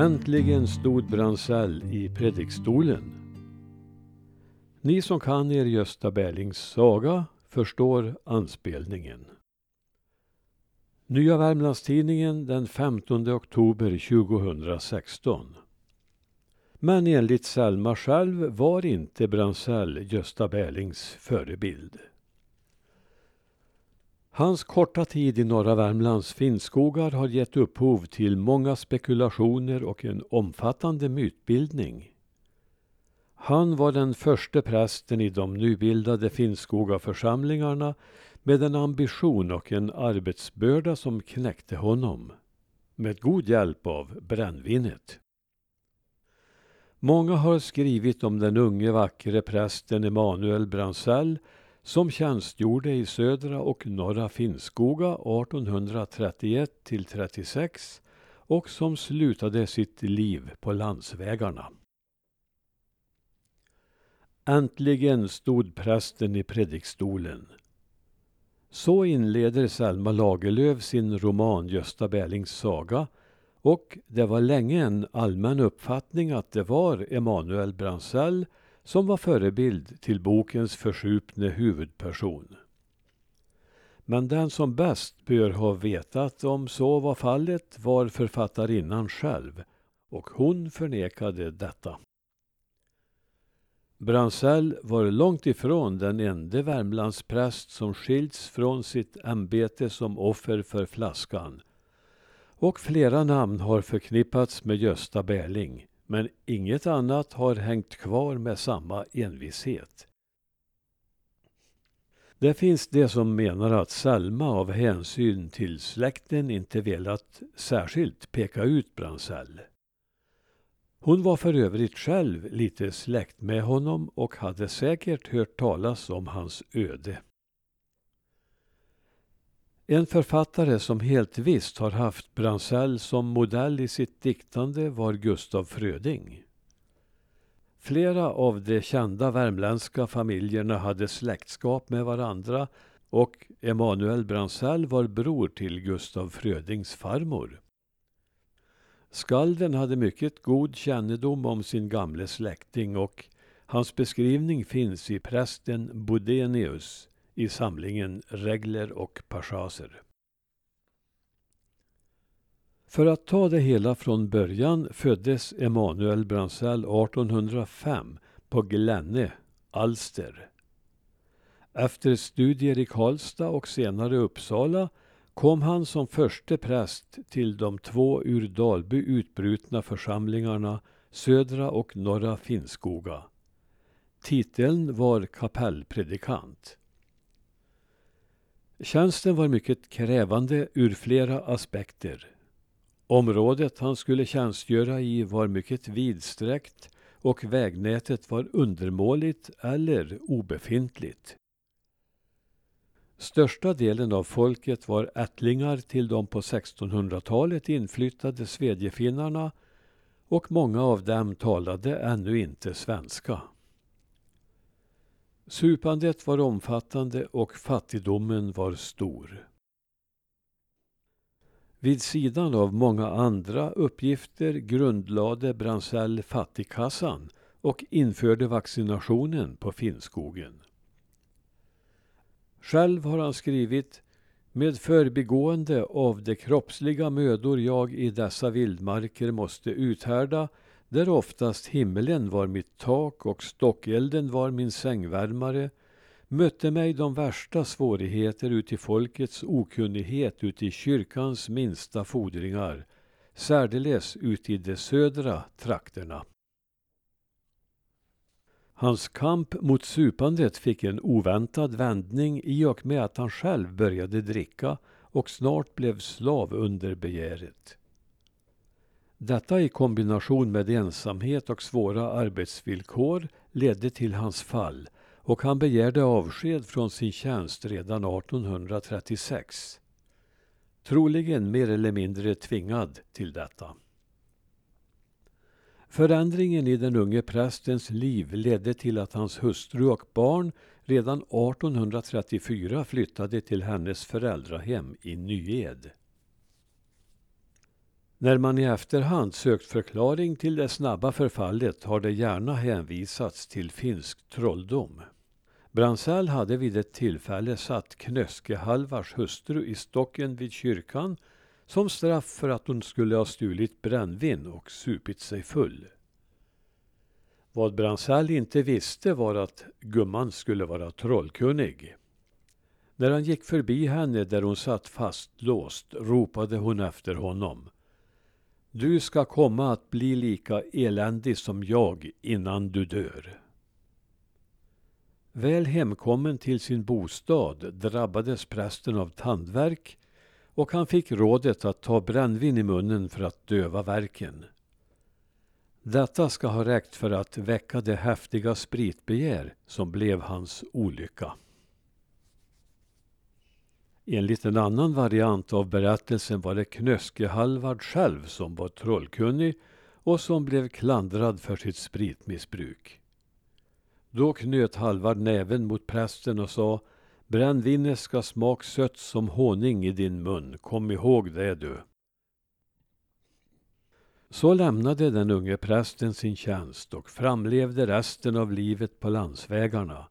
Äntligen stod Bransell i predikstolen. Ni som kan er Gösta Berlings saga förstår anspelningen. Nya Värmlandstidningen den 15 oktober 2016. Men enligt Selma själv var inte Bransell Gösta Berlings förebild. Hans korta tid i norra Värmlands finnskogar har gett upphov till många spekulationer och en omfattande mytbildning. Han var den första prästen i de nybildade Finnskogaförsamlingarna med en ambition och en arbetsbörda som knäckte honom. Med god hjälp av brännvinet. Många har skrivit om den unge vackre prästen Emanuel Bransell som tjänstgjorde i södra och norra Finnskoga 1831 till 36 och som slutade sitt liv på landsvägarna. Äntligen stod prästen i predikstolen. Så inleder Selma Lagerlöf sin roman Gösta Berlings saga och det var länge en allmän uppfattning att det var Emanuel Bransell som var förebild till bokens försupne huvudperson. Men den som bäst bör ha vetat om så var fallet var författarinnan själv och hon förnekade detta. Bransell var långt ifrån den enda Värmlandspräst som skilts från sitt ämbete som offer för flaskan. Och flera namn har förknippats med Gösta Berling, men inget annat har hängt kvar med samma envishet. Det finns de som menar att Selma av hänsyn till släkten inte velat särskilt peka ut Bransell. Hon var för övrigt själv lite släkt med honom och hade säkert hört talas om hans öde. En författare som helt visst har haft Bransell som modell i sitt diktande var Gustaf Fröding. Flera av de kända värmländska familjerna hade släktskap med varandra och Emanuel Bransell var bror till Gustaf Frödings farmor. Skalden hade mycket god kännedom om sin gamle släkting och hans beskrivning finns i prästen Bodenius i samlingen Regler och paschaser. För att ta det hela från början föddes Emanuel Bransell 1805 på Glänne Alster. Efter studier i Karlstad och senare Uppsala kom han som förste präst till de två ur Dalby utbrutna församlingarna Södra och Norra Finnskoga. Titeln var kapellpredikant. Tjänsten var mycket krävande ur flera aspekter. Området han skulle tjänstgöra i var mycket vidsträckt och vägnätet var undermåligt eller obefintligt. Största delen av folket var ättlingar till de på 1600-talet inflyttade svedjefinnarna och många av dem talade ännu inte svenska. Supandet var omfattande och fattigdomen var stor. Vid sidan av många andra uppgifter grundlade Bransell Fattigkassan och införde vaccinationen på Finnskogen. Själv har han skrivit med förbigående av de kroppsliga mödor jag i dessa vildmarker måste uthärda där oftast himmelen var mitt tak och stockelden var min sängvärmare mötte mig de värsta svårigheter uti folkets okunnighet uti kyrkans minsta fordringar, särdeles uti de södra trakterna. Hans kamp mot supandet fick en oväntad vändning i och med att han själv började dricka och snart blev slav under begäret. Detta i kombination med ensamhet och svåra arbetsvillkor ledde till hans fall och han begärde avsked från sin tjänst redan 1836. Troligen mer eller mindre tvingad till detta. Förändringen i den unge prästens liv ledde till att hans hustru och barn redan 1834 flyttade till hennes föräldrahem i Nyed. När man i efterhand sökt förklaring till det snabba förfallet har det gärna hänvisats till finsk trolldom. Bransell hade vid ett tillfälle satt Knöske-Halvars hustru i stocken vid kyrkan som straff för att hon skulle ha stulit brännvin och supit sig full. Vad Bransell inte visste var att gumman skulle vara trollkunnig. När han gick förbi henne där hon satt fastlåst ropade hon efter honom. Du ska komma att bli lika eländig som jag innan du dör. Väl hemkommen till sin bostad drabbades prästen av tandvärk och han fick rådet att ta brännvin i munnen för att döva värken. Detta ska ha räckt för att väcka det häftiga spritbegär som blev hans olycka. Enligt en annan variant av berättelsen var det Knöske-Halvard själv som var trollkunnig och som blev klandrad för sitt spritmissbruk. Då knöt Halvard näven mot prästen och sa Brännvinet ska smak sött som honung i din mun, kom ihåg det du. Så lämnade den unge prästen sin tjänst och framlevde resten av livet på landsvägarna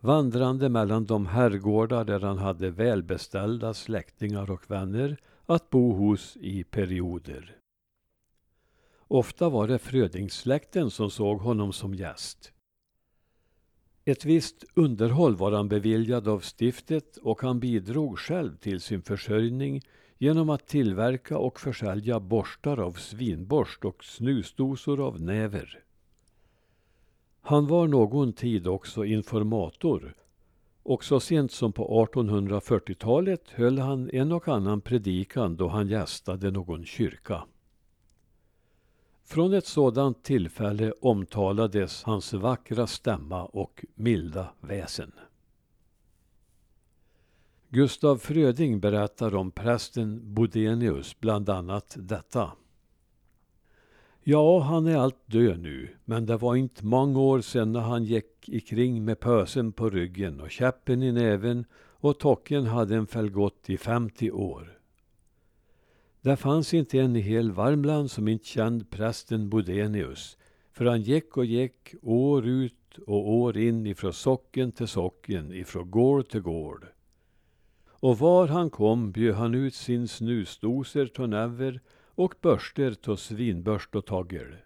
vandrande mellan de herrgårdar där han hade välbeställda släktingar och vänner att bo hos i perioder. Ofta var det Frödingssläkten som såg honom som gäst. Ett visst underhåll var han beviljad av stiftet och han bidrog själv till sin försörjning genom att tillverka och försälja borstar av svinborst och snusdosor av näver. Han var någon tid också informator och så sent som på 1840-talet höll han en och annan predikan då han gästade någon kyrka. Från ett sådant tillfälle omtalades hans vackra stämma och milda väsen. Gustav Fröding berättar om prästen Bodenius bland annat detta. Ja, han är allt död nu, men det var inte många år sedan när han gick ikring med pösen på ryggen och käppen i näven och tocken hade en fäll gått i 50 år. Det fanns inte en i hel Värmland som inte kände prästen Bodenius, för han gick och gick år ut och år in ifrån socken till socken, ifrån gård till gård. Och var han kom bjöd han ut sin snusdoser tonäver och börster to svinbörst och tagel.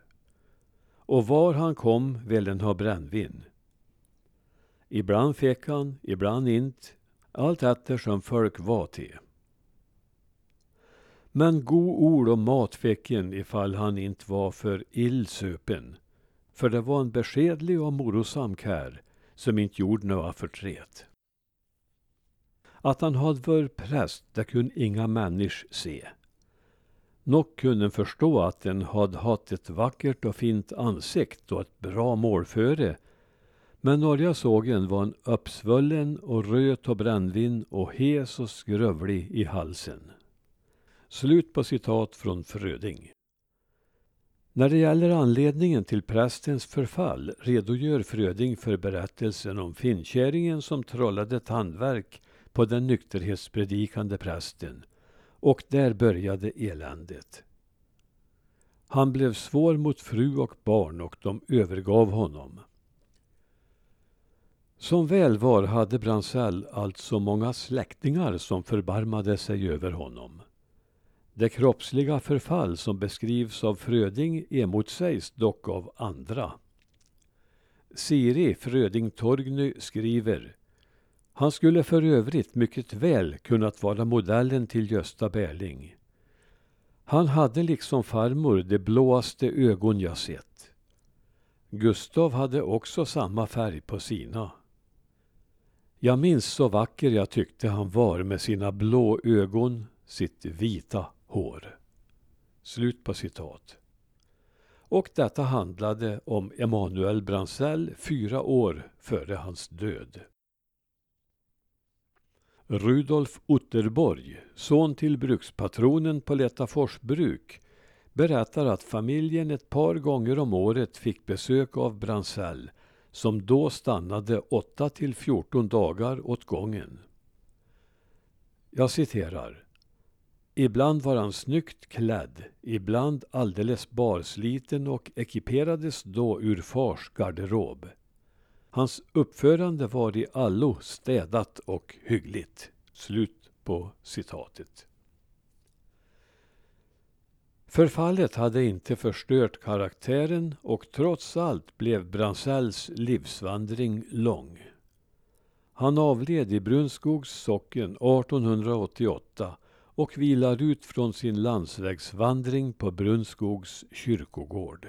Och var han kom ville han ha brännvin. Ibland fick han, ibland inte, allt eftersom folk var till. Men god ord och mat fick en ifall han inte var för illsupen. För det var en beskedlig och morosam kär som inte gjorde några förtret. Att han hade varit präst, det kunde inga människor se. Nog kunde förstå att den hade haft ett vackert och fint ansikt och ett bra målföre. Men när jag såg en var en uppsvullen och röt och brännvin och hes och skrövlig i halsen. Slut på citat från Fröding. När det gäller anledningen till prästens förfall redogör Fröding för berättelsen om finkäringen som trollade tandverk på den nykterhetspredikande prästen och där började eländet. Han blev svår mot fru och barn och de övergav honom. Som väl var hade Bransell alltså många släktingar som förbarmade sig över honom. Det kroppsliga förfall som beskrivs av Fröding emotsägs dock av andra. Siri Fröding Torgny skriver han skulle för övrigt mycket väl kunnat vara modellen till Gösta Berling. Han hade liksom farmor de blåaste ögon jag sett. Gustav hade också samma färg på sina. Jag minns så vacker jag tyckte han var med sina blå ögon, sitt vita hår. Slut på citat. Och detta handlade om Emanuel Bransell fyra år före hans död. Rudolf Otterborg, son till brukspatronen på Lättafors bruk, berättar att familjen ett par gånger om året fick besök av Bransell som då stannade 8 till 14 dagar åt gången. Jag citerar. Ibland var han snyggt klädd, ibland alldeles barsliten och ekiperades då ur fars garderob. Hans uppförande var i allo städat och hyggligt. Slut på citatet. Förfallet hade inte förstört karaktären och trots allt blev Bransells livsvandring lång. Han avled i Brunskogs socken 1888 och vilar ut från sin landsvägsvandring på Brunskogs kyrkogård.